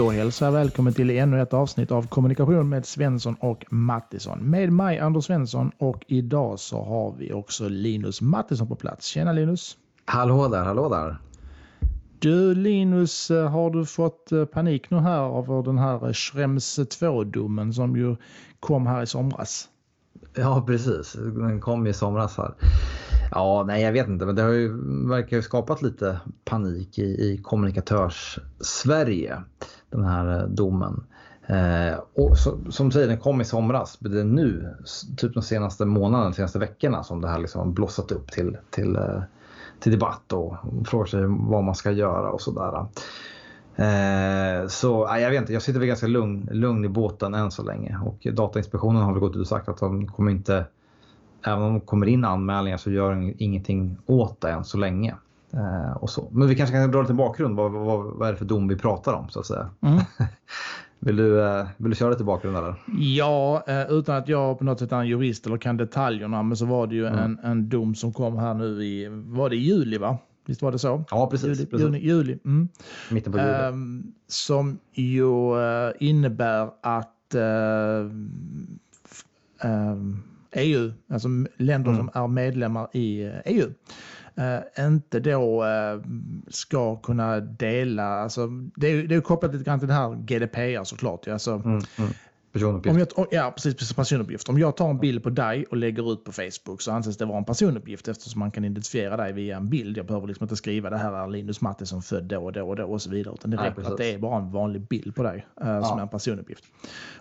Då hälsar jag välkommen till ännu ett avsnitt av Kommunikation med Svensson och Mattisson. Med mig Anders Svensson och idag så har vi också Linus Mattisson på plats. Tjena Linus! Hallå där, hallå där! Du Linus, eh, har du fått eh, panik nu här över den här Schrems 2-domen som ju kom här i somras? Ja, precis. Den kom i somras här. Ja, nej jag vet inte, men det har ju, verkar ju skapat lite panik i, i kommunikatörs-Sverige, den här eh, domen. Eh, och så, som du säger, den kom i somras. Men det är nu, typ de senaste månaderna, de senaste veckorna som det här liksom blossat upp till, till, eh, till debatt och frågar sig vad man ska göra och sådär. Eh, så nej, jag vet inte, jag sitter väl ganska lugn, lugn i båten än så länge och Datainspektionen har väl gått ut och sagt att de kommer inte även om det kommer in anmälningar så gör de ingenting åt det än så länge. Eh, och så. Men vi kanske kan dra lite bakgrund. Vad, vad, vad är det för dom vi pratar om så att säga? Mm. vill, du, eh, vill du köra lite bakgrund eller? Ja, eh, utan att jag på något sätt är en jurist eller kan detaljerna. Men så var det ju mm. en, en dom som kom här nu i, var det i juli va? Visst var det så? Ja, precis. Juli. precis. Juni, juli. Mm. Mitten på juli. Um, som ju uh, innebär att uh, um, EU, alltså länder mm. som är medlemmar i EU, eh, uh, inte då uh, ska kunna dela, alltså, det, är, det är kopplat lite grann till det här GDPR såklart. Alltså, mm, mm. Personuppgift. Om jag, ja, precis. Personuppgift. Om jag tar en bild på dig och lägger ut på Facebook så anses det vara en personuppgift eftersom man kan identifiera dig via en bild. Jag behöver liksom inte skriva det här är Linus Mattisson född då och då och då och så vidare. Utan det räcker att det är bara en vanlig bild på dig uh, ja. som är en personuppgift.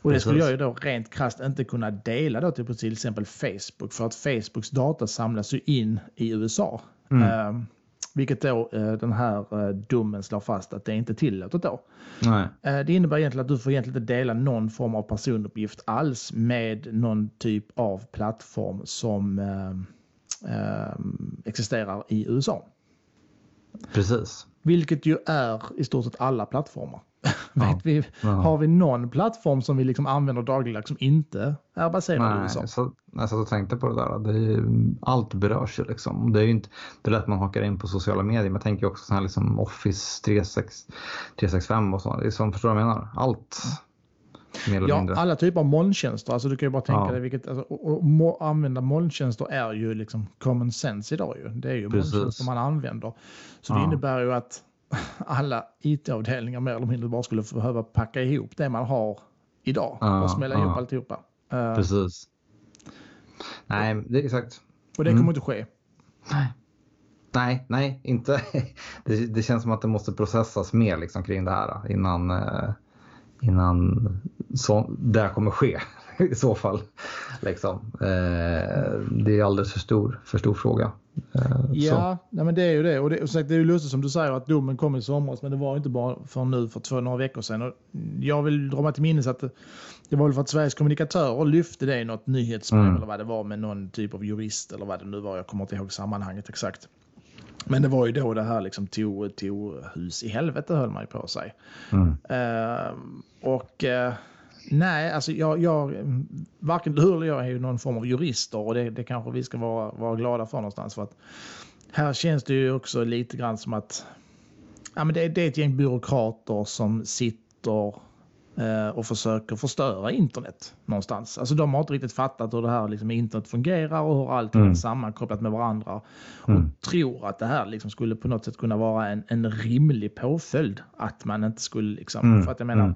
Och det skulle jag ju då rent krasst inte kunna dela då till, till exempel Facebook för att Facebooks data samlas ju in i USA. Mm. Uh, vilket då eh, den här eh, domen slår fast att det är inte tillåtet då. Nej. Eh, det innebär egentligen att du får egentligen inte dela någon form av personuppgift alls med någon typ av plattform som existerar i USA. Precis. Vilket ju är i stort sett alla plattformar. Ja. Vi, ja. Har vi någon plattform som vi liksom använder dagligdags som inte är baserad Nej, i USA? Så, jag satt och tänkte på det där. Det är, allt berörs ju liksom. Det är ju inte det är lätt man hakar in på sociala medier. Men jag tänker också så här liksom Office 36, 365 och så. Det är som, förstår du vad jag menar? Allt. ja, mindre. alla typer av molntjänster. Alltså du kan ju bara tänka ja. dig vilket, alltså, och, och, använda molntjänster är ju liksom common sense idag ju. Det är ju Precis. molntjänster man använder. Så det innebär ju att alla IT-avdelningar mer eller mindre bara skulle behöva packa ihop det man har idag ja, och smälla ja. ihop alltihopa. Uh, Precis. Nej, det exakt. Och det kommer mm. inte ske. Nej. Nej, nej, inte. Det, det, känns som att det måste processas mer liksom kring det här innan, uh, innan så, det här kommer ske i så fall. Liksom. Uh, det är alldeles för stor, för stor fråga. Eh, ja, nej, men det är ju det. Och det, och det är ju lustigt som du säger att domen kom i somras, men det var inte bara för nu för två, några veckor sedan. Och jag vill dra mig till minnes att det, det var väl för att Sveriges kommunikatörer lyfte det i något nyhetsbrev mm. eller vad det var med någon typ av jurist eller vad det nu var. Jag kommer inte ihåg sammanhanget exakt. Men det var ju då det här liksom tog, tog hus i helvete höll man ju på sig. Mm. Uh, och uh, Nej, alltså jag, jag, varken du eller jag är ju någon form av jurister och det, det kanske vi ska vara, vara glada för någonstans. För att här känns det ju också lite grann som att ja, men det, det är ett gäng byråkrater som sitter eh, och försöker förstöra internet någonstans. Alltså de har inte riktigt fattat hur det här liksom, internet fungerar och hur allting mm. är sammankopplat med varandra. Och mm. tror att det här liksom skulle på något sätt kunna vara en, en rimlig påföljd. Att man inte skulle, liksom, mm. för att jag menar, mm.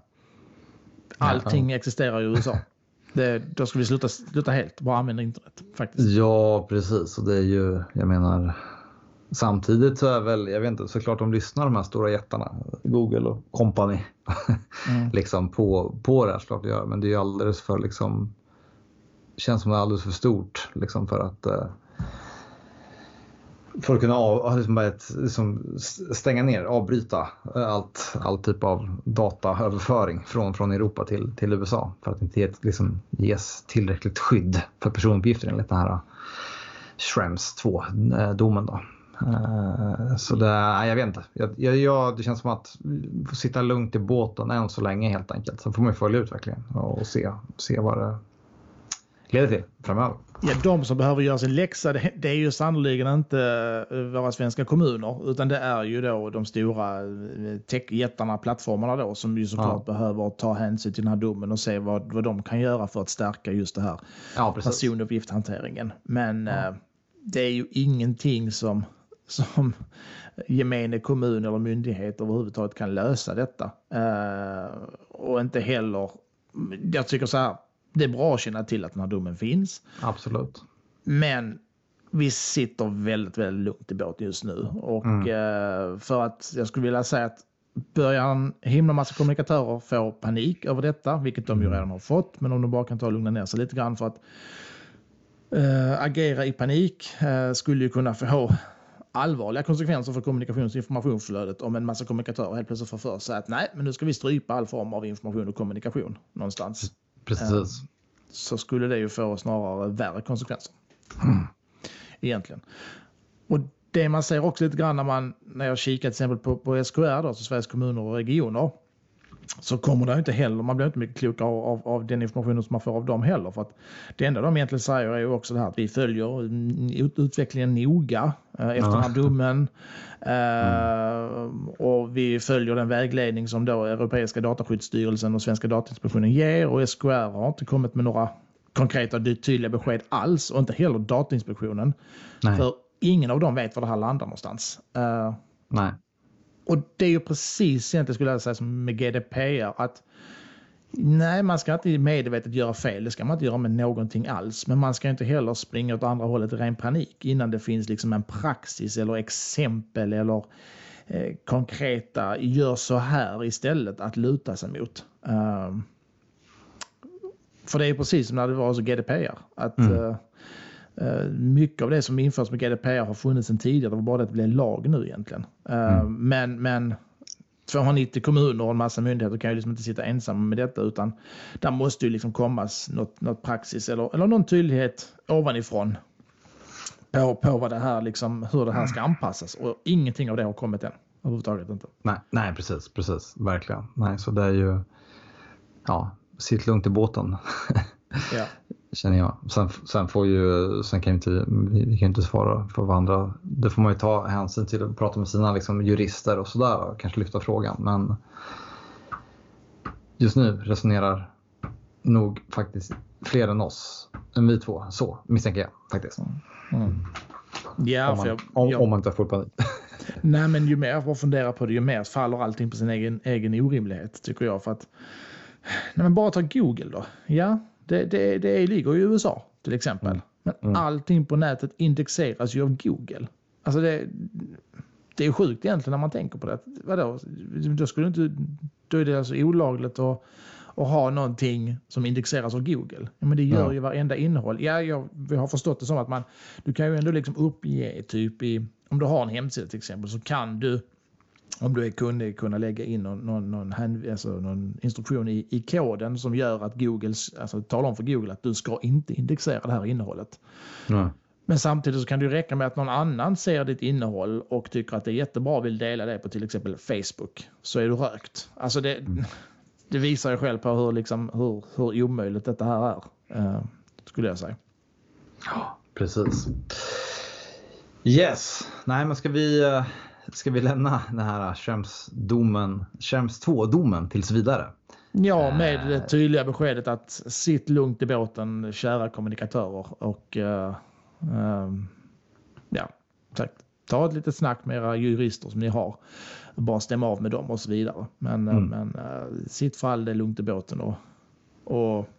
Allting ja. existerar i USA. Det, då ska vi sluta, sluta helt, bara använda internet. faktiskt. Ja, precis. Och det är ju, jag menar, samtidigt så är väl, jag vet inte, såklart de lyssnar de här stora jättarna, Google och company, mm. liksom på, på det här såklart gör. Men det är ju alldeles för liksom, känns som det är alldeles för stort liksom för att eh, för att kunna av, liksom ett, liksom stänga ner, avbryta eh, allt, all typ av dataöverföring från, från Europa till, till USA för att inte liksom ges tillräckligt skydd för personuppgifter enligt den här eh, Schrems 2-domen. Eh, då. Så det, jag vet inte. Jag, jag, det känns som att få sitta lugnt i båten än så länge helt enkelt. Sen får man följa utvecklingen och se, se vad det leder till framöver. Ja, de som behöver göra sin läxa, det, är ju sannoliken inte eh, våra svenska kommuner, utan det är ju då de stora eh, techjättarna, plattformarna då, som ju såklart ja. behöver ta hänsyn till den här domen och se vad, vad de kan göra för att stärka just det här ja, personuppgiftshanteringen. Men ja. eh, det är ju ingenting som, som gemene kommun eller myndighet överhuvudtaget kan lösa detta. Och inte heller, jag tycker så här, det är bra att känna till att den här domen finns. Absolut. Men vi sitter väldigt, väldigt lugnt i båten just nu. Och mm. eh, för att jag skulle vilja säga att börjar en himla massa kommunikatörer få panik över detta, vilket de ju mm. redan har fått, men om de bara kan ta och lugna ner sig lite grann för att äh, agera i panik äh, skulle ju kunna få allvarliga konsekvenser för kommunikations och informationsflödet om en massa kommunikatörer helt plötsligt får för sig att nej, men nu ska vi strypa all form av information och kommunikation någonstans. Precis. Äh, så skulle det ju få snarare värre konsekvenser. Mm. Egentligen. Och det man ser också lite grann när man när jag kikar till exempel på, på SKR, då, alltså Sveriges kommuner och regioner, så kommer det inte heller, man blir inte mycket klokare av, av, av, den informationen som man får av dem heller. För att det enda de egentligen säger är ju också det här att vi följer ut, utvecklingen noga eh, efter ja. den här domen. Eh, mm. och vi följer den vägledning som då Europeiska dataskyddsstyrelsen och Svenska Datainspektionen ger och SKR har inte kommit med några konkreta och tydliga besked alls och inte heller Datainspektionen. Nej. För ingen av dem vet var det här landar någonstans. Uh, Nej. Och det är ju precis egentligen skulle jag säga som med GDPR. att Nej, man ska inte medvetet göra fel. Det ska man inte göra med någonting alls. Men man ska inte heller springa åt andra hållet i ren panik innan det finns liksom en praxis eller exempel eller eh, konkreta gör så här istället att luta sig mot. Uh, för det är precis som när det var så GDPR. Att, mm. uh, mycket av det som införs med GDPR har funnits sedan tidigare. Det var bara det att det blev lag nu egentligen. Uh, mm. men, men 290 kommuner och en massa myndigheter kan ju liksom inte sitta ensamma med detta utan där måste ju liksom komma något, något praxis eller, eller någon tydlighet ovanifrån på, på vad det här liksom, hur det här ska anpassas och ingenting av det har kommit än. Överhuvudtaget inte. Nej, nej precis, precis, verkligen. Nej, så det är ju, ja, sitt lugnt i båten. ja. Känner jag. Sen, sen, får ju, sen kan inte, vi kan inte svara för varandra. Det får man ju ta hänsyn till och prata med sina liksom, jurister och sådär och kanske lyfta frågan. Men just nu resonerar nog faktiskt fler än oss, än vi två, så misstänker jag faktiskt. Mm. Ja, om, man, jag, om, jag, om man inte har full panik. Nej, men ju mer jag funderar på det, ju mer faller allting på sin egen, egen orimlighet tycker jag. För att, nej, men bara ta Google då. Ja, det, det, det ligger i USA till exempel. Mm. Men mm. allting på nätet indexeras ju av Google. Alltså det, det är sjukt egentligen när man tänker på det. Vadå? Då, skulle inte, då är det alltså olagligt att, att ha någonting som indexeras av Google. Ja, men det gör ja. ju varenda innehåll. Ja, jag, vi har förstått det som att man, du kan ju ändå liksom uppge typ i, om du har en hemsida till exempel så kan du om du är kunnig kunna lägga in någon, någon, någon, alltså någon instruktion i, i koden som gör att Google alltså, talar om för Google att du ska inte indexera det här innehållet. Nej. Men samtidigt så kan det räcka med att någon annan ser ditt innehåll och tycker att det är jättebra och vill dela det på till exempel Facebook. Så är du rökt. Alltså det, mm. det visar ju själv på hur, liksom, hur, hur omöjligt detta här är. Uh, skulle jag säga. Ja, precis. Yes, nej men ska vi uh ska vi lämna den här Schrems-domen, Schrems 2-domen tills vidare? Ja, med det tydliga beskedet att sitt lugnt i båten, kära kommunikatörer. Och uh, uh, ja, sagt, ta ett litet snack med era jurister som ni har. Bara stämma av med dem och så vidare. Men, mm. men uh, sitt för all det lugnt i båten och, och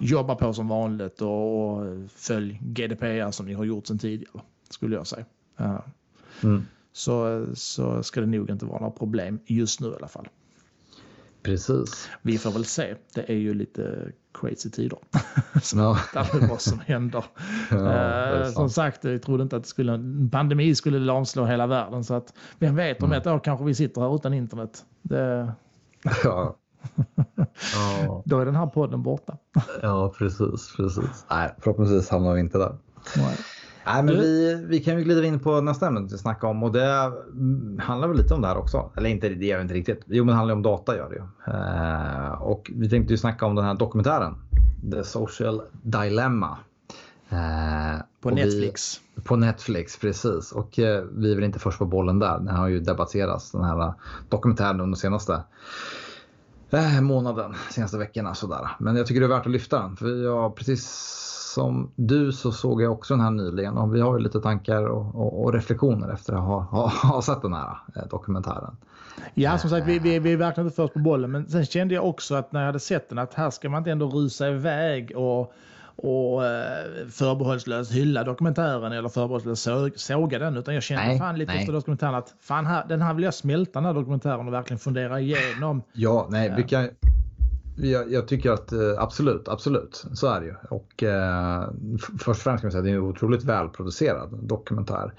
jobba på som vanligt och, och följ GDPR som ni har gjort sedan tidigare, skulle jag säga. Mm så, så ska det nog inte vara några problem just nu i alla fall. Precis. Vi får väl se. Det är ju lite crazy tider. ja. vad som händer. Ja, uh, som sagt, jag trodde inte att det skulle, en pandemi skulle lamslå hela världen. Så att, vem vet, om mm. ett år kanske vi sitter här utan internet. Det... Ja. ja. Då är den här podden borta. ja, precis. precis. Nej, förhoppningsvis hamnar vi inte där. Nej. Nej, men vi, vi kan ju glida in på nästa ämne vi snacka om och det handlar väl lite om det här också. Eller inte, det gör inte riktigt. Jo, men det handlar om data gör det ju. Eh, och vi tänkte ju snacka om den här dokumentären The Social Dilemma. Eh, på Netflix. Vi, på Netflix, precis. Och eh, vi är väl inte först på bollen där. Den har ju debatterats, den här dokumentären under senaste eh, månaden, senaste veckorna. Sådär. Men jag tycker det är värt att lyfta den. För jag, precis som du så såg jag också den här nyligen och vi har ju lite tankar och, och, och reflektioner efter att ha, ha, ha sett den här eh, dokumentären. Ja, som sagt, vi, vi, vi är verkligen inte först på bollen. Men sen kände jag också att när jag hade sett den att här ska man inte ändå rusa iväg och och eh, förbehållslöst hylla dokumentären eller förbehållslöst såga den. Utan jag kände nej, fan lite nej. efter dokumentären att fan här, den här vill jag smälta den här dokumentären och verkligen fundera igenom. Ja, nej, vi kan, jag, jag, tycker att eh, absolut, absolut, så är det ju. Och eh, först och främst kan man säga att det är en otroligt välproducerad dokumentär.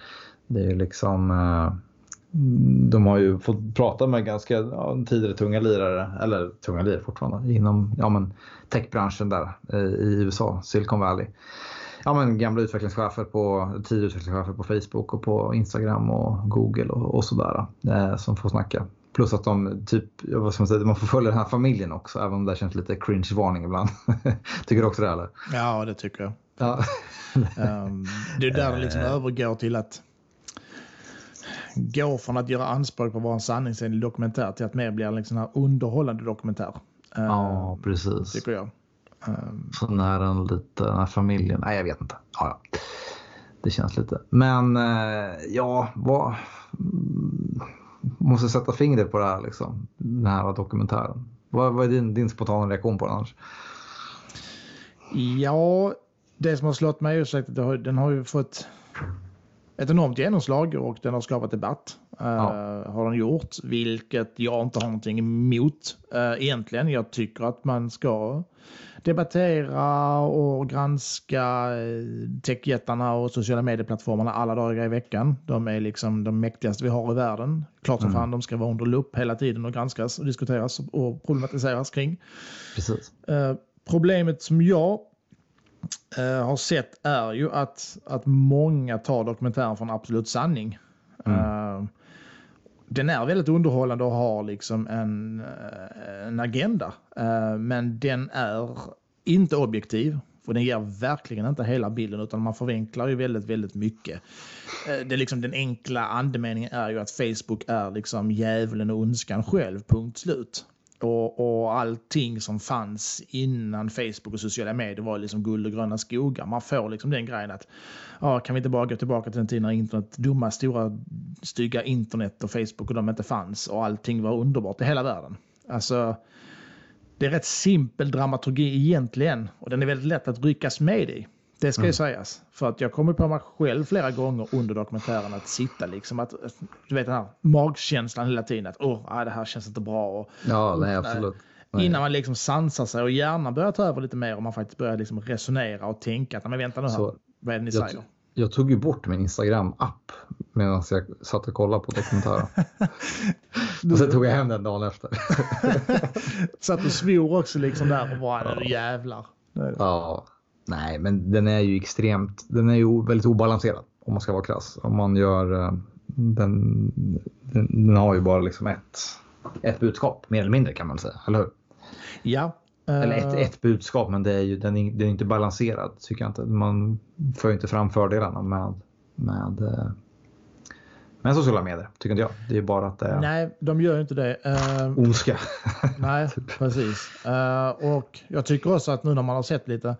Det är liksom eh, de har ju fått prata med ganska ja, tidigare tunga lirare, eller tunga lirare fortfarande, inom ja, men, techbranschen där eh, i USA, Silicon Valley. Ja, men gamla utvecklingschefer på, tidigare utvecklingschefer på Facebook och på Instagram och Google och, och sådär eh, som får snacka. Plus att de typ, vad ska man säga, man får följa den här familjen också, även om det känns lite cringe-varning ibland. tycker du också det eller? Ja, det tycker jag. Ja. um, det är där det liksom övergår till att gå från att göra anspråk på att vara en sanningsenlig dokumentär till att mer bli en liksom underhållande dokumentär. Ja, uh, precis. Tycker jag. Um, så nära en lite, den här familjen, nej jag vet inte. Ja, ja. Det känns lite. Men uh, ja, vad... Måste sätta fingret på det här liksom. Den här dokumentären. Vad, vad är din, din spontana reaktion på den annars? Ja, det som har slått mig är att den har ju fått ett enormt genomslag och den har skapat debatt. Eh, ja. har den gjort, vilket jag inte har någonting emot uh, egentligen. Jag tycker att man ska debattera och granska eh, techjättarna och sociala medieplattformarna alla dagar i veckan. De är liksom de mäktigaste vi har i världen. Klart som mm. fan de ska vara under lupp hela tiden och granskas och diskuteras och problematiseras kring. Precis. Uh, problemet som jag uh, har sett är ju att, att många tar dokumentären från absolut sanning. Mm. Uh, den är väldigt underhållande och har liksom en, eh, en agenda. Eh, men den är inte objektiv. För den ger verkligen inte hela bilden utan man förenklar ju väldigt, väldigt mycket. Eh, det är liksom den enkla andemeningen är ju att Facebook är liksom djävulen och ondskan själv, punkt slut och, och allting som fanns innan Facebook och sociala medier var liksom guld och gröna skogar. Man får liksom den grejen att ja, kan vi inte bara gå tillbaka till den tiden när internet, dumma, stora, stygga internet och Facebook och de inte fanns och allting var underbart i hela världen. Alltså, det är rätt simpel dramaturgi egentligen och den är väldigt lätt att ryckas med i. Det ska mm. ju sägas. För att jag kommer på mig själv flera gånger under dokumentären att sitta liksom att, du vet den här magkänslan hela tiden att åh, oh, det här känns inte bra. Och, ja, nej, absolut. Nej. Innan man liksom sansar sig och hjärnan börjar ta över lite mer och man faktiskt börjar liksom resonera och tänka att men vänta nu här, Så, vad är det ni jag, säger? Jag tog ju bort min Instagram-app medan jag satt och kollade på dokumentären. och sen tog jag hem den dagen efter. satt och svor också liksom där och bara, ja. jävlar. Ja, Nej, men den är ju extremt, den är ju väldigt obalanserad om man ska vara krass. Om man gör, eh, den, den, den har ju bara liksom ett, ett budskap, mer eller mindre kan man säga, eller hur? Ja. Eller ett, eh, ett budskap, men det är ju, den, är, den är inte balanserad tycker jag inte. Man får ju inte fram fördelarna med, med eh, med sociala medier, tycker inte jag. Det är bara att det är... Nej, de gör inte det. Uh, ondska. nej, precis. Uh, och jag tycker också att nu när man har sett lite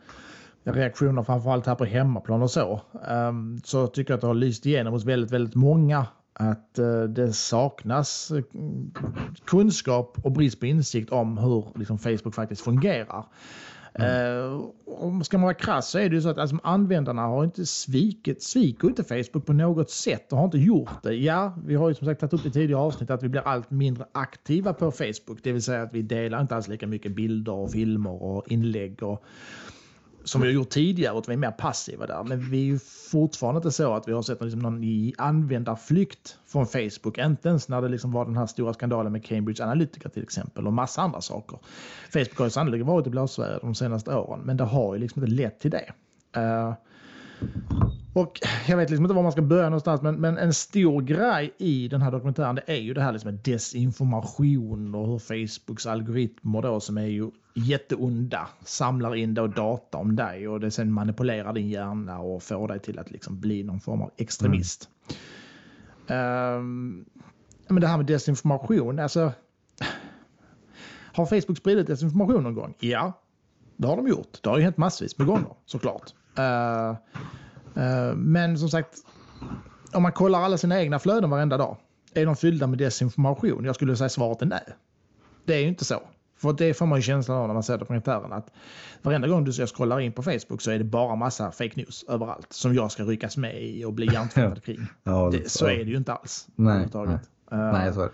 reaktioner framförallt här på hemmaplan och så, um, så tycker jag att det har lyst igenom hos väldigt, väldigt många att uh, det saknas uh, kunskap och brist på insikt om hur liksom, Facebook faktiskt fungerar. Mm. Uh, ska man vara krass så är det ju så att alltså, användarna har inte svikit, sviker inte Facebook på något sätt och har inte gjort det. Ja, vi har ju som sagt tagit upp i tidigare avsnitt att vi blir allt mindre aktiva på Facebook, det vill säga att vi delar inte alls lika mycket bilder och filmer och inlägg och som vi har gjort tidigare att vi är mer passiva där. Men vi är ju fortfarande inte så att vi har sett liksom någon i användarflykt från Facebook. Inte ens när det liksom var den här stora skandalen med Cambridge Analytica till exempel och massa andra saker. Facebook har ju sannolikt varit i blåsväder de senaste åren, men det har ju liksom inte lett till det. Uh, och jag vet liksom inte var man ska börja någonstans, men, men en stor grej i den här dokumentären det är ju det här liksom med desinformation och hur Facebooks algoritmer då som är ju jätteonda samlar in då data om dig och det sen manipulerar din hjärna och får dig till att liksom bli någon form av extremist. Mm. Um, men det här med desinformation, alltså. Har Facebook spridit desinformation någon gång? Ja, det har de gjort. Det har ju hänt massvis med gånger såklart. Uh, uh, men som sagt, om man kollar alla sina egna flöden varenda dag, är de fyllda med desinformation? Jag skulle säga svaret är nej. Det är ju inte så. För det får man ju känslan av när man ser dokumentären att varenda gång du scrollar in på Facebook så är det bara massa fake news överallt som jag ska ryckas med i och bli hjärntvättad kring. ja, det, så är det ju inte alls. Nej, nej. Nej så är det.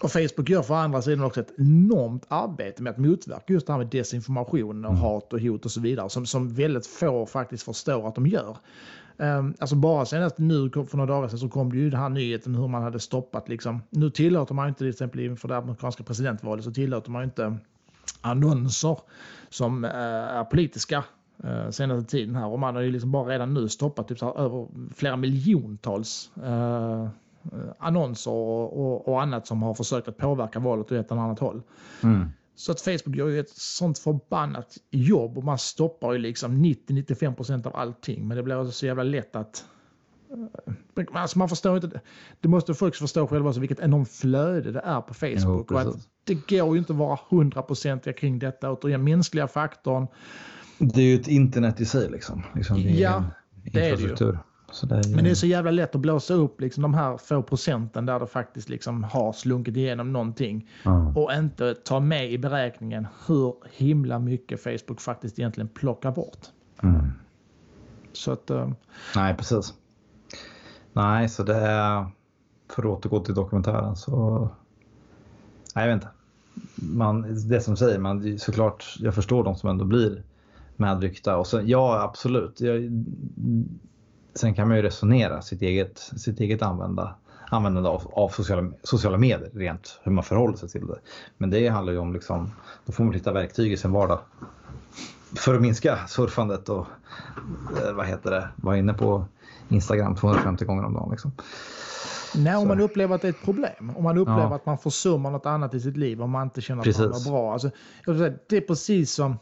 Och Facebook gör för andra sidan också ett enormt arbete med att motverka just det här med desinformation och mm. hat och hot och så vidare som, som väldigt få faktiskt förstår att de gör. Ehm, alltså bara senast nu för några dagar sedan så kom det ju den här nyheten hur man hade stoppat liksom. Nu tillåter man inte till exempel inför det amerikanska presidentvalet så tillåter man inte annonser som eh, är politiska eh, senaste tiden här och man har ju liksom bara redan nu stoppat typ så här, över flera miljontals eh, annonser och, och, och, annat som har försökt att påverka valet åt ett eller annat håll. Mm. Så att Facebook gör ju ett sånt förbannat jobb och man stoppar ju liksom 90-95% av allting. Men det blir så jävla lätt att... Eh, alltså man förstår inte. Det måste folk förstå själva så vilket enormt flöde det är på Facebook. Jo, och att det går ju inte att vara 100% kring detta. Återigen, mänskliga faktorn. Det är ju ett internet i sig liksom. liksom ja, det är det ju. Det är... Men det är så jävla lätt att blåsa upp liksom de här få procenten där det faktiskt liksom har slunkit igenom någonting. Mm. Och inte ta med i beräkningen hur himla mycket Facebook faktiskt egentligen plockar bort. Mm. Så att... Uh... Nej, precis. Nej, så det är... För att återgå till dokumentären så... Nej, jag vet inte. Man, det som säger, man, såklart, jag förstår de som ändå blir medryckta. Och så, ja, absolut. Jag, Sen kan man ju resonera sitt eget, sitt eget använda, användande av, av sociala, sociala medier, rent hur man förhåller sig till det. Men det handlar ju om, liksom, då får man hitta verktyg i sin vardag för att minska surfandet och eh, vad heter det, vara inne på Instagram 250 gånger om dagen. Liksom. Nej, om man upplever att det är ett problem. Om man upplever ja. att man försummar något annat i sitt liv. Om man inte känner att precis. man är bra. Alltså, det är precis som,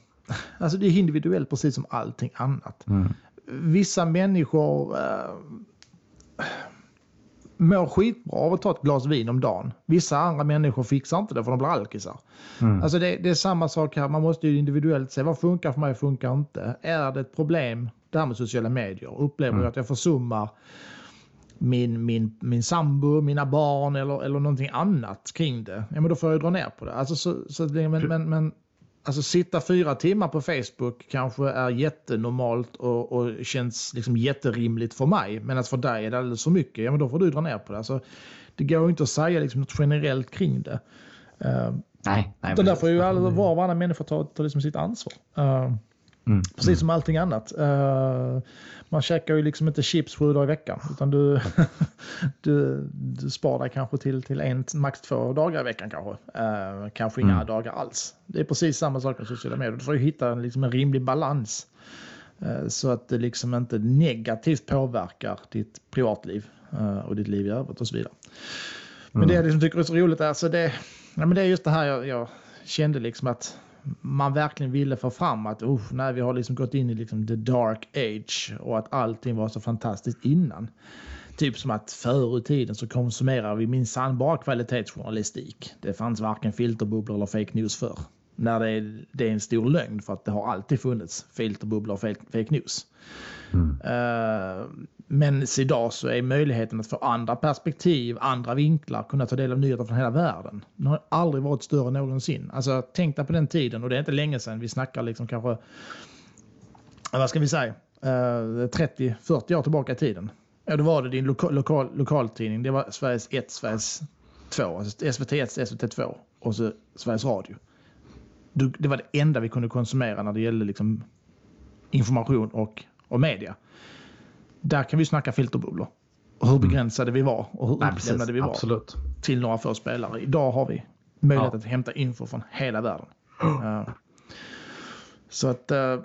alltså det är individuellt precis som allting annat. Mm vissa människor eh, mår skitbra av att ta ett glas vin om dagen. Vissa andra människor fixar inte det för de blir alkisar. Mm. Alltså det, det, är samma sak här. Man måste ju individuellt se vad funkar för mig och funkar inte. Är det ett problem det här med sociala medier? Upplever mm. jag att jag försummar min, min, min sambo, mina barn eller, eller någonting annat kring det. Ja, men då får jag dra ner på det. Alltså, så, så, men, men, men Alltså sitta fyra timmar på Facebook kanske är jättenormalt och, och känns liksom jätterimligt för mig. Men att för dig är det alldeles för mycket, ja men då får du dra ner på det. Alltså, det går inte att säga liksom något generellt kring det. Uh, nej, nej. Där får ju alla, var och varannan människa ta, ta liksom sitt ansvar. Uh, Mm. Precis mm. som allting annat. Uh, man käkar ju liksom inte chips sju dagar i veckan. Utan du, du, du spar dig kanske till, till en, max två dagar i veckan kanske. Uh, kanske inga mm. dagar alls. Det är precis samma sak med sociala medier. Du får ju hitta liksom en rimlig balans. Uh, så att det liksom inte negativt påverkar ditt privatliv och ditt liv i övrigt och så vidare. Men det jag liksom tycker är så roligt är, alltså det, ja, men det är just det här jag, jag kände liksom att man verkligen ville få fram att uh, nej, vi har liksom gått in i liksom the dark age och att allting var så fantastiskt innan. Typ som att förr i tiden så konsumerade vi minsann bara kvalitetsjournalistik. Det fanns varken filterbubblor eller fake news förr. När det är, det är en stor lögn för att det har alltid funnits filterbubblor och fake, fake news. Mm. Uh, men idag så är möjligheten att få andra perspektiv, andra vinklar, kunna ta del av nyheter från hela världen. Den har aldrig varit större någonsin. Alltså tänk dig på den tiden och det är inte länge sedan. Vi snackar liksom kanske, vad ska vi säga, eh, 30-40 år tillbaka i tiden. Ja, då var det din loka, lokal, lokaltidning. Det var Sveriges 1, Sveriges 2, alltså SVT 1, SVT 2 och så Sveriges Radio. Det var det enda vi kunde konsumera när det gällde liksom information och, och media. Där kan vi snacka filterbubblor. Och hur mm. begränsade vi var och hur utlämnade vi var Absolut. till några få spelare. Idag har vi möjlighet ja. att hämta info från hela världen. Uh, så att, uh,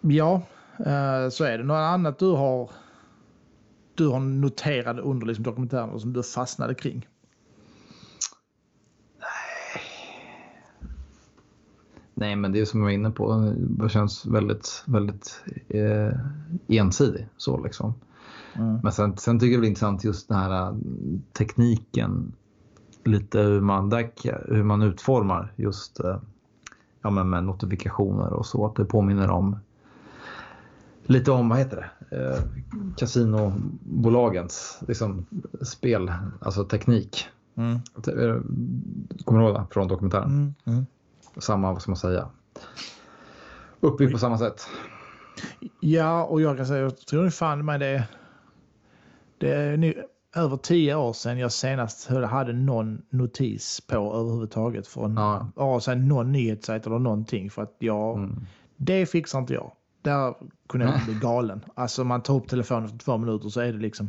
ja, uh, så är det. Något annat du har, du har noterat under liksom dokumentären som du fastnade kring? Nej, men det är som jag var inne på, det känns väldigt, väldigt eh, ensidig. Så liksom. Mm. Men sen, sen tycker jag det är intressant just den här äh, tekniken. Lite hur man, hur man utformar just äh, ja, men med notifikationer och så. Att det påminner om lite om, vad heter det, eh, kasinobolagens liksom, spel, alltså teknik. Mm. Eh, kommer du ihåg det från dokumentären? Mm. Mm. Samma, vad ska man säga, uppbyggd på samma sätt. Ja, och jag kan säga, jag tror fan med det. Det är nu över tio år sedan jag senast hade någon notis på överhuvudtaget från ja. ja, någon nyhetssajt eller någonting. För att jag, mm. det fixar inte jag. Där kunde jag bli galen. Alltså man tar upp telefonen för två minuter så är det liksom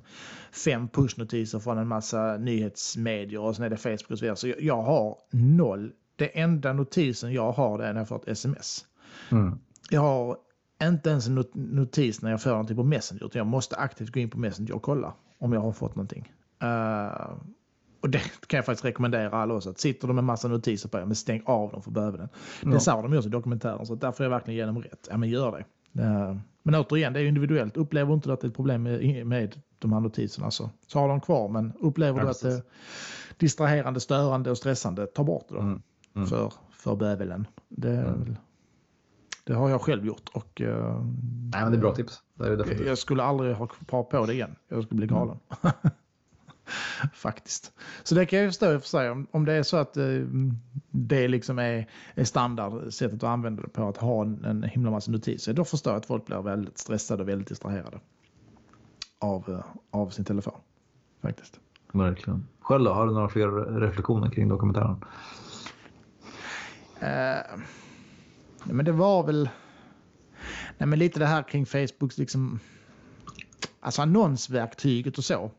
fem pushnotiser från en massa nyhetsmedier och sen är det Facebook och så vidare. Så jag, jag har noll. Det enda notisen jag har det är när jag får ett sms. Mm. Jag har inte ens en notis när jag får någonting på Messenger. Utan jag måste aktivt gå in på Messenger och kolla om jag har fått någonting. Uh, och det kan jag faktiskt rekommendera alla också. Att sitter de med massa notiser på er, men stäng av dem för bövelen. Ja. Det sa de också i dokumentären, så därför är jag verkligen genom rätt. Ja, men gör det. Men återigen, det är individuellt. Upplever inte du att det är ett problem med, med de här notiserna så, så har de kvar. Men upplever ja, du att det är distraherande, störande och stressande, ta bort det då. Mm. Mm. För, för bövelen. Det, mm. det, har jag själv gjort. Och, uh, Nej, men det är bra tips. Det är det jag skulle aldrig ha kvar på det igen. Jag skulle bli galen. Mm. Faktiskt. Så det kan jag förstå för sig. Om, om det är så att eh, det liksom är, är standard sättet att använda det på att ha en, en himla massa notiser. Då förstår jag att folk blir väldigt stressade och väldigt distraherade av, eh, av sin telefon. Faktiskt. Verkligen. Själv då? Har du några fler reflektioner kring dokumentären? Uh, men det var väl nej, men lite det här kring Facebooks liksom, alltså annonsverktyget och så.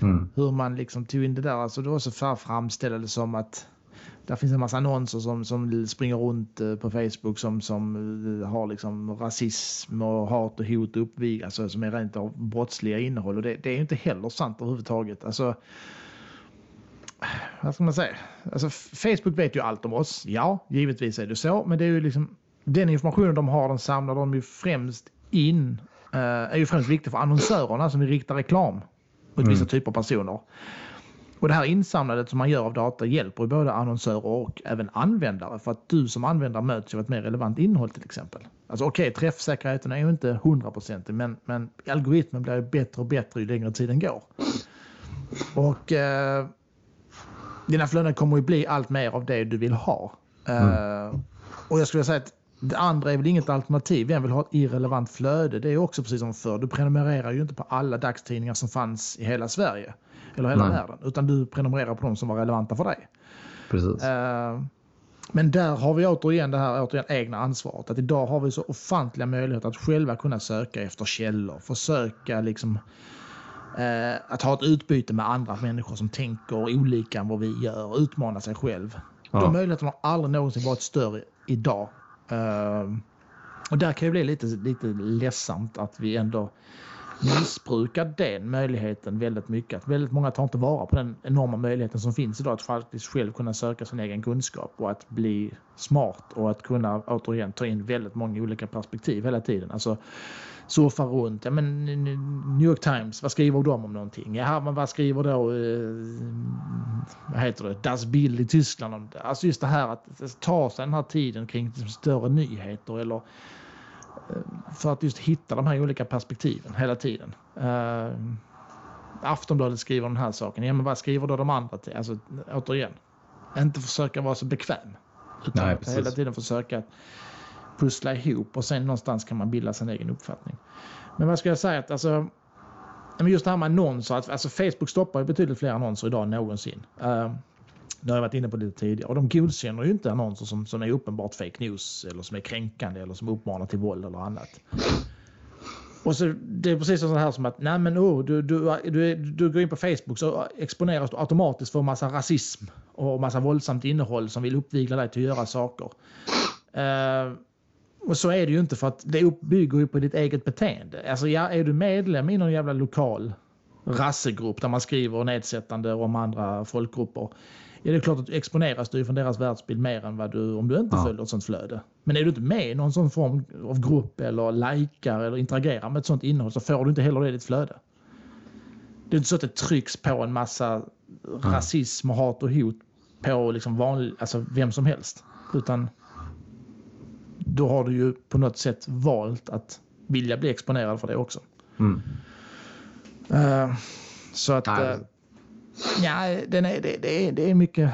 Mm. Hur man liksom tog in det där. Alltså det var så framställde det som att där finns en massa annonser som, som springer runt eh, på Facebook som, som eh, har liksom rasism och hat och hot och uppvig, alltså som är rent av brottsliga innehåll. Och det, det är inte heller sant överhuvudtaget. Alltså, vad ska man säga? Alltså, Facebook vet ju allt om oss. Ja, givetvis är det så. Men det är ju liksom den informationen de har, den samlar de ju främst in. Uh, är ju främst viktig för annonsörerna som vill rikta reklam mot mm. vissa typer av personer. Och det här insamlandet som man gör av data hjälper både annonsörer och även användare för att du som användare möts av ett mer relevant innehåll till exempel. Alltså okej, okay, träffsäkerheten är ju inte hundraprocentig men, men algoritmen blir bättre och bättre ju längre tiden går. Och eh, dina flöden kommer ju bli allt mer av det du vill ha. Mm. Uh, och jag skulle säga att det andra är väl inget alternativ. Vem vill ha ett irrelevant flöde? Det är också precis som förr. Du prenumererar ju inte på alla dagstidningar som fanns i hela Sverige eller hela Nej. världen. Utan du prenumererar på de som var relevanta för dig. Precis. Uh, men där har vi återigen det här återigen, egna ansvaret. Att idag har vi så ofantliga möjligheter att själva kunna söka efter källor. Försöka liksom att ha ett utbyte med andra människor som tänker olika än vad vi gör. Utmana sig själv. Ja. De möjligheterna har aldrig någonsin varit större idag Uh, och där kan det bli lite, lite ledsamt att vi ändå missbrukar den möjligheten väldigt mycket. Att väldigt många tar inte vara på den enorma möjligheten som finns idag att faktiskt själv kunna söka sin egen kunskap och att bli smart och att kunna återigen ta in väldigt många olika perspektiv hela tiden. Alltså surfa runt. Ja, men New York Times, vad skriver de om någonting? Ja, men vad skriver då eh, vad heter det, Das Bild i Tyskland? Alltså just det här att ta sig den här tiden kring större nyheter eller eh, för att just hitta de här olika perspektiven hela tiden. Uh, Aftonbladet skriver den här saken. Ja, men vad skriver då de andra till? Alltså återigen, inte försöka vara så bekväm. Utan Nej, hela tiden försöka pussla ihop och sen någonstans kan man bilda sin egen uppfattning. Men vad ska jag säga? Att alltså, just det här med annonser. Alltså Facebook stoppar ju betydligt fler annonser idag än någonsin. Eh, uh, det har jag varit inne på lite tidigare. Och de godkänner ju inte annonser som, som är uppenbart fake news eller som är kränkande eller som uppmanar till våld eller annat. Och så, det är precis så här som att nej men oh, du, du, du, du går in på Facebook så exponeras du automatiskt för massa rasism och massa våldsamt innehåll som vill uppvigla dig till att göra saker. Uh, och så är det ju inte för att det bygger ju på ditt eget beteende. Alltså ja, är du medlem i någon jävla lokal rassegrupp där man skriver nedsättande om andra folkgrupper. Ja, det är klart att du exponeras du från deras världsbild mer än vad du om du inte Ja. följer ett sånt flöde. Men är du inte med i någon sån form av grupp eller likar eller interagerar med ett sånt innehåll så får du inte heller det i ditt flöde. Det är inte så att det trycks på en massa rasism och hat och hot på liksom vanlig, alltså vem som helst. Utan då har du ju på något sätt valt att vilja bli exponerad för det också. Mm. Eh, så att... Nej. eh, ja, den är, det, det, är, det är mycket...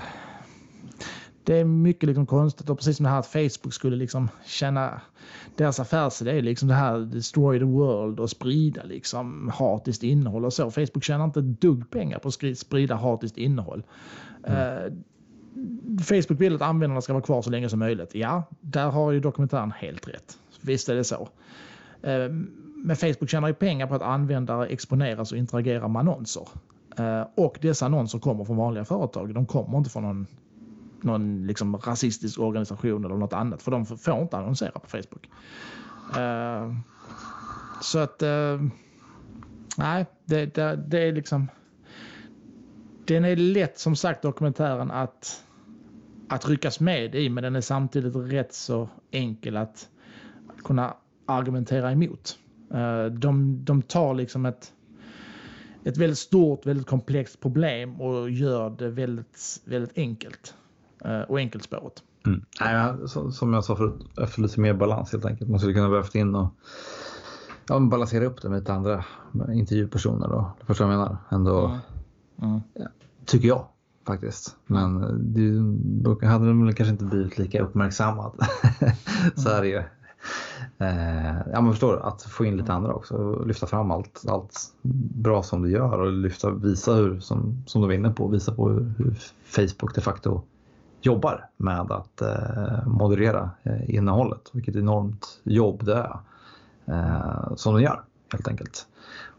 Det är mycket liksom konstigt och precis som det här att Facebook skulle liksom tjäna... Deras affärsidé är liksom det här destroy the world och sprida liksom hatiskt innehåll och så. Facebook tjänar inte ett dugg pengar på att sprida hatiskt innehåll. Eh, Facebook vill att användarna ska vara kvar så länge som möjligt. Ja, där har ju dokumentären helt rätt. Visst är det så. Eh, men Facebook tjänar ju pengar på att användare exponeras och interagerar med annonser. Eh, och dessa annonser kommer från vanliga företag. De kommer inte från någon, någon liksom rasistisk organisation eller något annat. För de får inte annonsera på Facebook. Eh, så att... Nej, det, det, det är liksom... Den är lätt som sagt dokumentären att, att ryckas med i men den är samtidigt rätt så enkel att, kunna argumentera emot. Eh, De, de tar liksom ett, ett väldigt stort, väldigt komplext problem och gör det väldigt, väldigt enkelt. eh, Och enkelspåret. Mm. Nej, som jag sa förut, efter lite mer balans helt enkelt. Man skulle kunna behövt in och ja, balansera upp det med lite andra intervjupersoner. Då. Förstår du vad jag menar? Ändå, Mm. Tycker jag faktiskt. Men eh, det, då hade den väl kanske inte blivit lika uppmärksammad. Så är det ju. Eh, ja men förstår du, att få in lite andra också och lyfta fram allt, allt bra som du gör och lyfta, visa hur, som, som du var inne på, visa på hur, hur Facebook de facto jobbar med att eh, moderera eh, innehållet. Vilket enormt jobb det är eh, som de gör helt enkelt.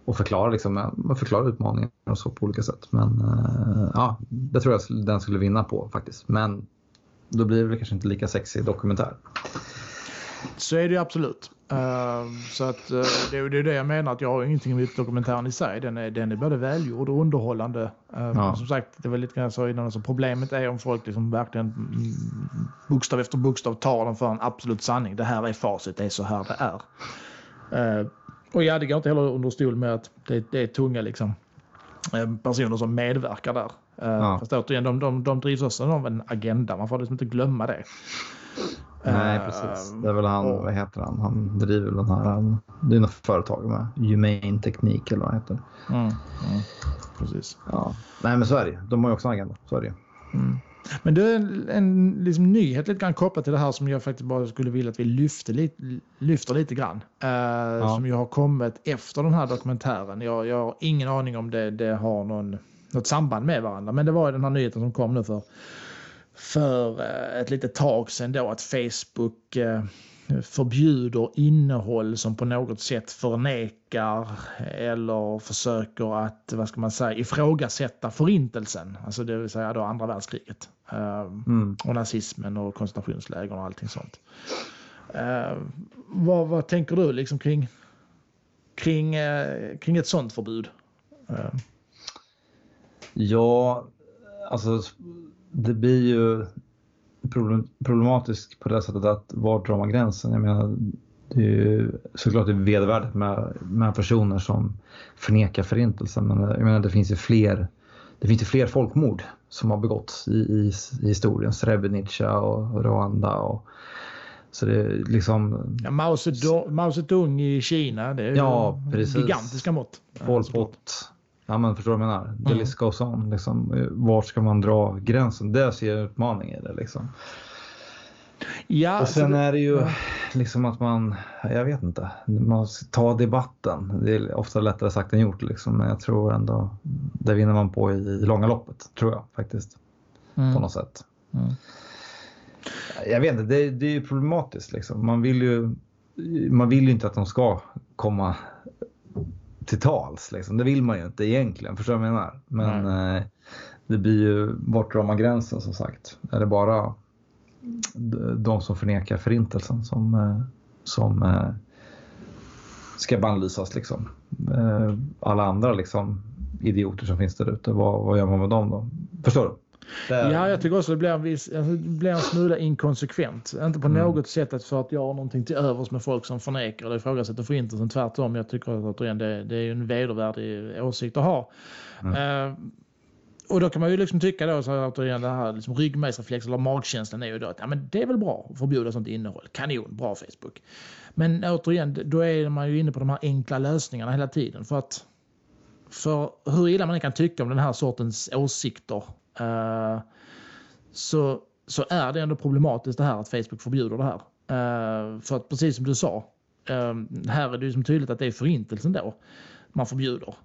Och förklara, liksom, man förklarar utmaningen och så på olika sätt. Men eh, ja, det tror jag den skulle vinna på faktiskt. Men då blir det kanske inte lika sexig dokumentär. Så är det ju absolut. Eh, så att, eh, det, är- det jag menar, att jag har ingenting emot dokumentären i sig. Den är, den är både välgjord och underhållande. Eh, men Som sagt, det var lite grann jag sa innan, alltså, problemet är om folk liksom verkligen mm, bokstav efter bokstav tar den för en absolut sanning. Det här är facit, det är så här det är. Och ja, det går inte heller under stol med att det, det är tunga liksom, eh, personer som medverkar där. Eh, Ja. Fast återigen, de, de, de drivs också av en agenda. Man får liksom inte glömma det. Nej Eh, precis. Det är väl han, och- vad heter han? Han driver den här, han, det är något företag med Humane Teknik eller vad det heter. Mm, mm, precis. Ja. Nej men så är det ju. De har ju också en agenda. Så är det ju. Men det är en, en liksom nyhet lite grann kopplat till det här som jag faktiskt bara skulle vilja att vi lyfter lite, lyfter lite grann. Eh, Som ju har kommit efter den här dokumentären. Jag, jag har ingen aning om det, det har någon, något samband med varandra. Men det var ju den här nyheten som kom nu för, för eh, ett litet tag sedan då att Facebook eh, förbjuder innehåll som på något sätt förnekar eller försöker att, vad ska man säga, ifrågasätta förintelsen. Alltså det vill säga då andra världskriget. Eh, Mm. och nazismen och koncentrationsläger och allting sånt. Eh, vad, vad tänker du liksom kring, kring, eh, kring ett sånt förbud? Eh, Ja, alltså det blir ju problem- problematiskt på det sättet att var drar man gränsen? Jag menar, det är ju såklart det är vedervärdigt med, med personer som förnekar förintelsen men jag menar det finns ju fler det finns ju fler folkmord som har begåtts i, i, i historien. Srebrenica och Rwanda och så det är liksom ja, Mao, Zedong, Mao Zedong i Kina, det är Ja, precis. gigantiska mått. Pol. Pot. Ja men förstår du vad jag menar? The Mm. list goes on. Liksom. Vart ska man dra gränsen? Det ser jag utmaning i det. Liksom. Ja, Och sen det- är det ju ja. liksom att man, jag vet inte, man ska ta debatten. Det är ofta lättare sagt än gjort liksom. Men jag tror ändå, det vinner man på i, i långa loppet. Tror jag faktiskt. På Mm. något sätt. Mm. Jag vet inte, det, det är ju problematiskt liksom. Man vill ju, man vill ju inte att de ska komma till tals. Liksom. Det vill man ju inte egentligen, förstår du vad jag menar? Men eh, det blir ju, vart drar man gränsen som sagt? Är det bara de som förnekar förintelsen som, eh, som eh, ska bannlysas liksom? Eh, alla andra liksom idioter som finns där ute, vad, vad gör man med dem då? Förstår du? Där... Ja, jag tycker också det blir en, viss, alltså, det blir en smula inkonsekvent. Inte på mm. något sätt att för att jag har någonting till övers med folk som förnekar eller ifrågasätter förintelsen. Tvärtom, jag tycker att återigen, det, det är en vedervärdig åsikt att ha. Mm. Uh, och då kan man ju liksom tycka då, så att återigen, det här liksom ryggmärgsreflexen eller magkänslan är ju då att ja, men det är väl bra att förbjuda sånt innehåll. Kanon, bra Facebook. Men återigen, då är man ju inne på de här enkla lösningarna hela tiden. För att för hur illa man kan tycka om den här sortens åsikter uh, så, så är det ändå problematiskt det här att Facebook förbjuder det här. Uh, för att precis som du sa, uh, här är det ju som tydligt att det är förintelsen då man förbjuder.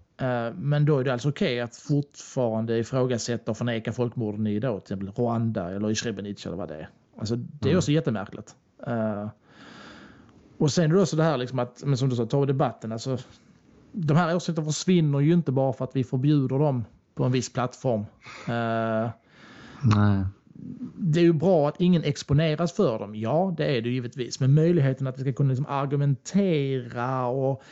Men då är det alltså okej okay att fortfarande ifrågasätta och förneka folkmorden i då, till exempel Rwanda eller i Srebrenica eller vad det är. Alltså, det är mm. också jättemärkligt. Och sen är det också det här liksom att, men som du sa, ta debatten. Alltså, de här åsikterna försvinner ju inte bara för att vi förbjuder dem på en viss plattform. Uh, Nej. Det är ju bra att ingen exponeras för dem. Ja, det är det givetvis. Men möjligheten att vi ska kunna liksom argumentera och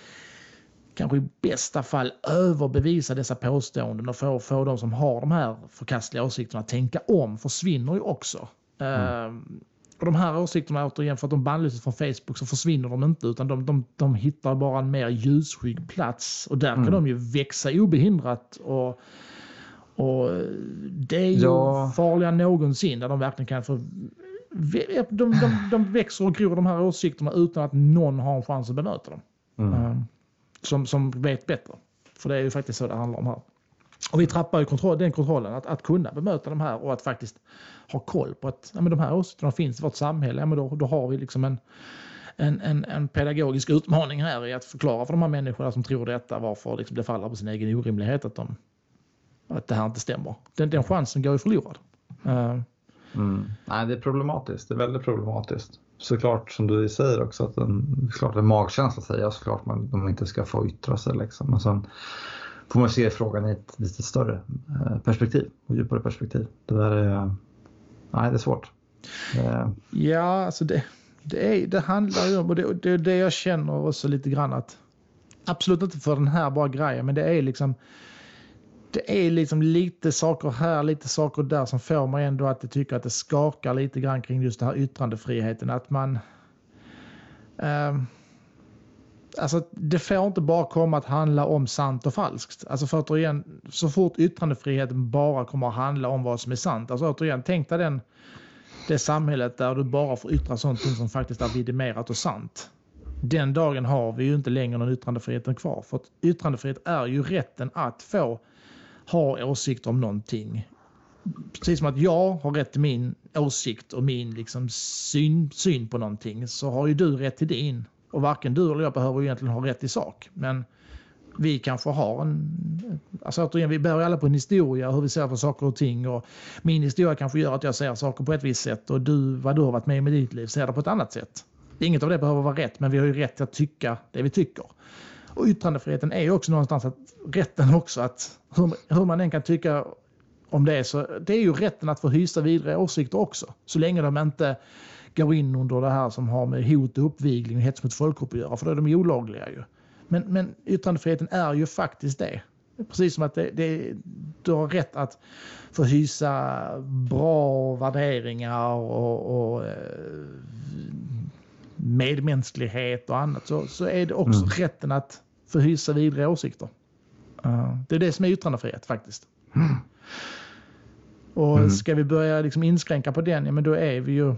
kanske i bästa fall överbevisa dessa påståenden och få, få de som har de här förkastliga åsikterna att tänka om försvinner ju också. Mm. Och de här åsikterna återigen, för att de bannlyses från Facebook så försvinner de inte utan de, de, de hittar bara en mer ljusskygg plats och där mm. kan de ju växa obehindrat. Och, och det är ju ja. farligare än någonsin där de verkligen kan få de, de, de växer och gror de här åsikterna utan att någon har en chans att bemöta dem. Mm. Uh, som, som vet bättre. För det är ju faktiskt så det handlar om här. Och vi trappar ju kontroll, den kontrollen, att, att kunna bemöta de här och att faktiskt ha koll på att ja, men de här åsikterna finns i vårt samhälle. Ja, men då, då har vi liksom en, en, en, en pedagogisk utmaning här i att förklara för de här människorna som tror detta varför liksom det faller på sin egen orimlighet att, de, att det här inte stämmer. Den, den chansen går ju förlorad. Uh, mm. Nej, det är problematiskt. Det är väldigt problematiskt. Såklart som du säger också att en, klart en magkänsla säger såklart att de inte ska få yttra sig. Liksom. Men sen, får man se frågan i ett lite större eh, perspektiv och djupare perspektiv. Det där är, nej, det är svårt. Eh. Ja, alltså det, det, är, det handlar ju om, och det, det är det jag känner också lite grann att absolut inte för den här bara grejen, men det är liksom det är liksom lite saker här, lite saker där som får mig ändå att tycka att det skakar lite grann kring just den här yttrandefriheten. Att man... Um, alltså, det får inte bara komma att handla om sant och falskt. Alltså för återigen, så fort yttrandefriheten bara kommer att handla om vad som är sant. Alltså återigen, tänk dig den, det samhället där du bara får yttra sånt som faktiskt är vidimerat och sant. Den dagen har vi ju inte längre någon yttrandefrihet kvar. För att yttrandefrihet är ju rätten att få ha åsikter om någonting. Precis som att jag har rätt till min åsikt och min liksom syn, syn på någonting så har ju du rätt till din. Och varken du eller jag behöver egentligen ha rätt i sak. Men vi kanske har en... Alltså återigen, vi bär alla på en historia, hur vi ser på saker och ting. Och min historia kanske gör att jag ser saker på ett visst sätt och du, vad du har varit med om i ditt liv, ser det på ett annat sätt. Inget av det behöver vara rätt, men vi har ju rätt att tycka det vi tycker. Och yttrandefriheten är ju också någonstans att rätten också att hur, hur man än kan tycka om det så det är ju rätten att få hysa vidare åsikter också. Så länge de inte går in under det här som har med hot och uppvigling och hets mot folkgrupp att göra, för då är de olagliga ju. Men, men yttrandefriheten är ju faktiskt det. Precis som att det, det, du har rätt att få hysa bra värderingar och, och eh, medmänsklighet och annat så, så är det också mm. rätten att få hysa vidare åsikter. Uh, det är det som är yttrandefrihet faktiskt. Mm. Och mm. ska vi börja liksom inskränka på den, ja men då är vi ju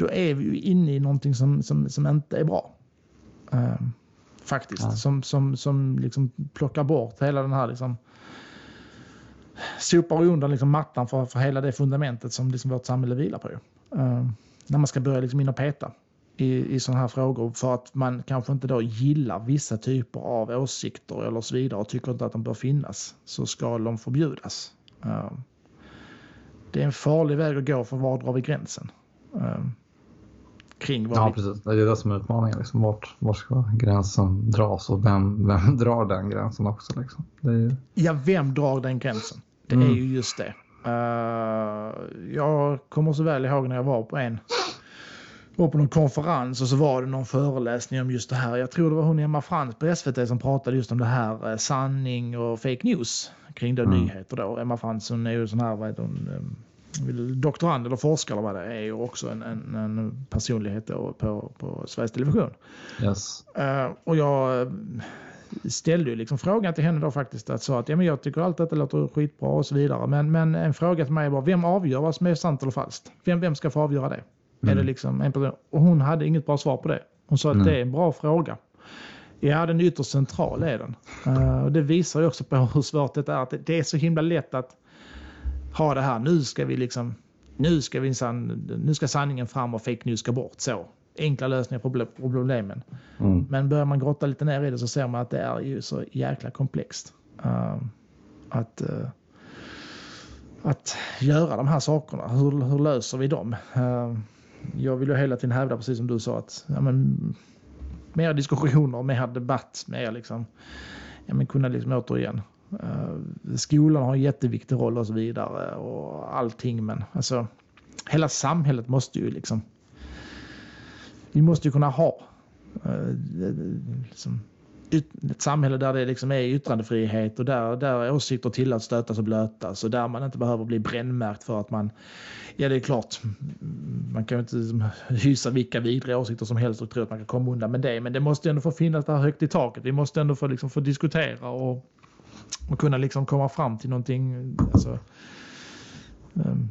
då är vi ju inne i någonting som, som, som inte är bra. Uh, faktiskt. Ja. Som, som, som liksom plockar bort hela den här liksom, sopar undan liksom mattan för, för hela det fundamentet som liksom vårt samhälle vilar på. Uh, när man ska börja liksom in och peta i, i sådana här frågor för att man kanske inte då gillar vissa typer av åsikter eller så vidare och tycker inte att de bör finnas så ska de förbjudas. Uh, det är en farlig väg att gå för var drar vi gränsen? Uh, kring vad ja, precis. Det är det som är utmaningen. Liksom. Vart, vart ska gränsen dras och vem, vem drar den gränsen också? Liksom. Är... Ja, vem drar den gränsen? Det mm. är ju just det. Uh, jag kommer så väl ihåg när jag var på en var på någon konferens och så var det någon föreläsning om just det här. Jag tror det var hon Emma Frans på SVT som pratade just om det här sanning och fake news kring då mm. nyheter då. Emma Fransson är ju sån här, vad heter hon, um, doktorand eller forskare eller vad det är, ju också en, en, en personlighet på, på Sveriges Television. Yes. Uh, och jag ställde ju liksom frågan till henne då faktiskt. Att sa att ja, men jag tycker allt detta låter skitbra och så vidare. Men, men en fråga till mig var, vem avgör vad som är sant eller falskt? Vem, vem ska få avgöra det? Mm. Är det liksom en person? Och hon hade inget bra svar på det. Hon sa att mm. det är en bra fråga. Ja, den är ytterst central är den. Uh, och det visar ju också på hur svårt det är. Att det är så himla lätt att ha det här. Nu ska vi liksom, nu ska, vi, nu ska sanningen fram och fake news ska bort. Så enkla lösningar på problemen. Mm. Men börjar man grotta lite ner i det så ser man att det är ju så jäkla komplext. Uh, att, uh, att göra de här sakerna, hur, hur löser vi dem? Uh, jag vill ju hela tiden hävda, precis som du sa, att ja, men, mer diskussioner, mer debatt, mer liksom, ja, men kunna liksom återigen Eh, skolan har en jätteviktig roll och så vidare och allting men alltså hela samhället måste ju liksom vi måste ju kunna ha eh, eh, liksom, ett samhälle där det liksom är yttrandefrihet och där, där åsikter tillåts stötas och blötas och där man inte behöver bli brännmärkt för att man, ja det är klart, man kan ju inte liksom hysa vilka vidriga åsikter som helst och tro att man kan komma undan med det, men det måste ändå få finnas där högt i taket. Vi måste ändå få, liksom, få diskutera och, och kunna liksom komma fram till någonting. Alltså, um,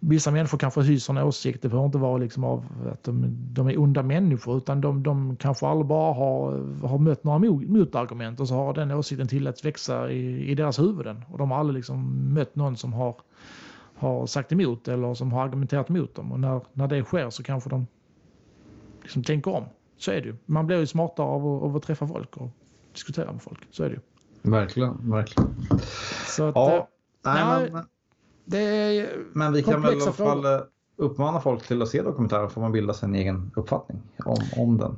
vissa människor kanske hyser en åsikt. Det behöver inte vara liksom av att de, de är onda människor utan de, de kanske aldrig bara har, har mött några motargument och så har den åsikten tillåtits växa i, i deras huvuden. Och de har aldrig liksom mött någon som har, har sagt emot eller som har argumenterat emot dem. Och när, när det sker så kanske de liksom tänker om. Så är det ju. Man blir ju smartare av att, av att träffa folk och diskutera med folk. Så är det ju. Verkligen, verkligen. Så att, ja, eh, nej, men, det är Men vi kan väl i alla fall eh, uppmana folk till att se dokumentären får man bilda sig en egen uppfattning om, om den.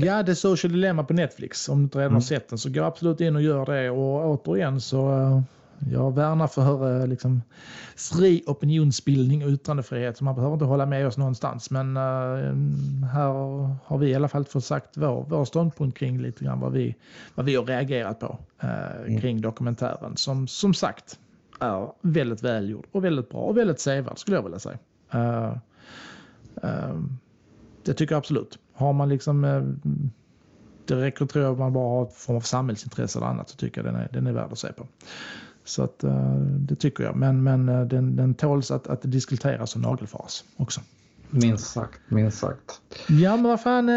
Ja, det är Social Dilemma på Netflix. Om du inte redan mm. har sett den så gå absolut in och gör det. Och återigen så uh, jag värnar för uh, liksom, fri opinionsbildning och yttrandefrihet. Så man behöver inte hålla med oss någonstans. Men uh, här har vi i alla fall fått sagt vår, vår ståndpunkt kring lite grann vad vi, vad vi har reagerat på mm. kring dokumentären. Som, som sagt, är väldigt välgjord och väldigt bra och väldigt sevärd skulle jag vilja säga. Uh, uh, det tycker jag absolut. Har man liksom uh, det räcker tror jag man bara har ett form av samhällsintresse eller annat så tycker jag den är, den är värd att se på. Så att, det tycker jag. Men, men den, den tåls att, att diskuteras och nagelfaras också. Minst sagt, minst sagt. Ja men vad fan,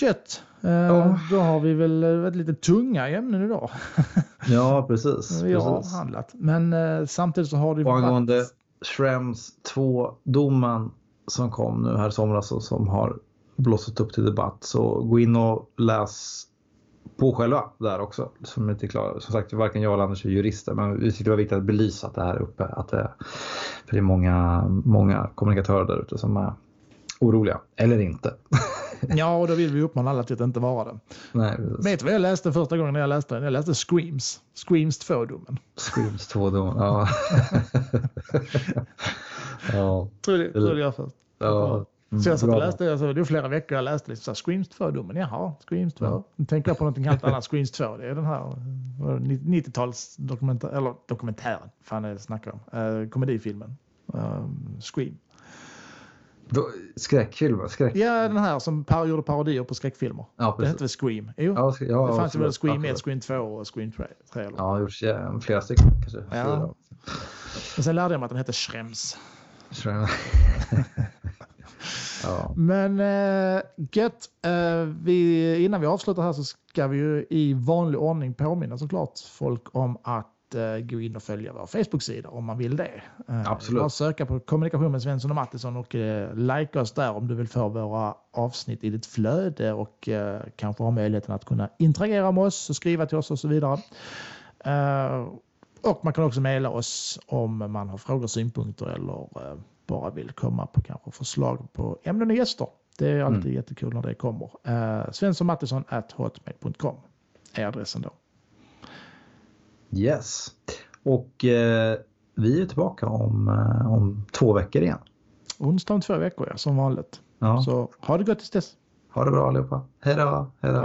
gött. Oh. Då har vi väl ett lite tunga ämnen idag. ja, precis. vi har precis. handlat. Men eh, samtidigt så har det varit... Angående Schrems 2-domen som kom nu här i somras och som har blåst upp till debatt. Så gå in och läs på själva där också. Som, inte klar. som sagt, varken jag eller Anders är jurister men vi tyckte det var viktigt att belysa att det här är uppe. Att det, för det är många, många kommunikatörer där ute som är oroliga. Eller inte. Ja, och då vill vi uppmana alla till att inte vara det. Nej, Vet du vad jag läste första gången jag läste den? Jag läste Screams. Screams 2-domen. Screams 2-domen, ja. ja. Tror du, tror du jag först. Ja. Så jag satt och läste, alltså, det var flera veckor jag läste liksom, Screams 2-domen. Jaha, Screams 2. Ja. Nu tänker jag på någonting helt annat. Screams 2, det är den här 90-tals dokumentär, eller dokumentären, fan jag snackar om. Uh, komedifilmen. Uh, Scream. Skräckfilmer? Skräck. Ja, den här som par gjorde parodier på skräckfilmer. Ja, det hette väl Scream? Jo, ja, ja, det fanns ju väl Scream 1, Scream 2 och Scream 3. Ja, det gjorts flera stycken kanske. Ja. Men sen lärde jag mig att den hette Schrems. Schrems. ja. Men äh, gött. Äh, vi, innan vi avslutar här så ska vi ju i vanlig ordning påminna såklart folk om att eh, gå in och följa vår Facebook-sida om man vill det. Eh, Absolut. Bara söka på kommunikation med Svensson och Mattisson och eh, like oss där om du vill få våra avsnitt i ditt flöde och eh, kanske ha möjligheten att kunna interagera med oss och skriva till oss och så vidare. Eh, och man kan också mejla oss om man har frågor, synpunkter eller eh, bara vill komma på kanske förslag på ämnen och gäster. Det är alltid mm. jättekul när det kommer. Uh, Svensson at hotmail.com är adressen då. Yes. Och eh, vi är tillbaka om, eh, om två veckor igen. Onsdag om två veckor, ja, som vanligt. Ja. Så ha det gott tills dess. Ha det bra allihopa. Hej då. Hej då.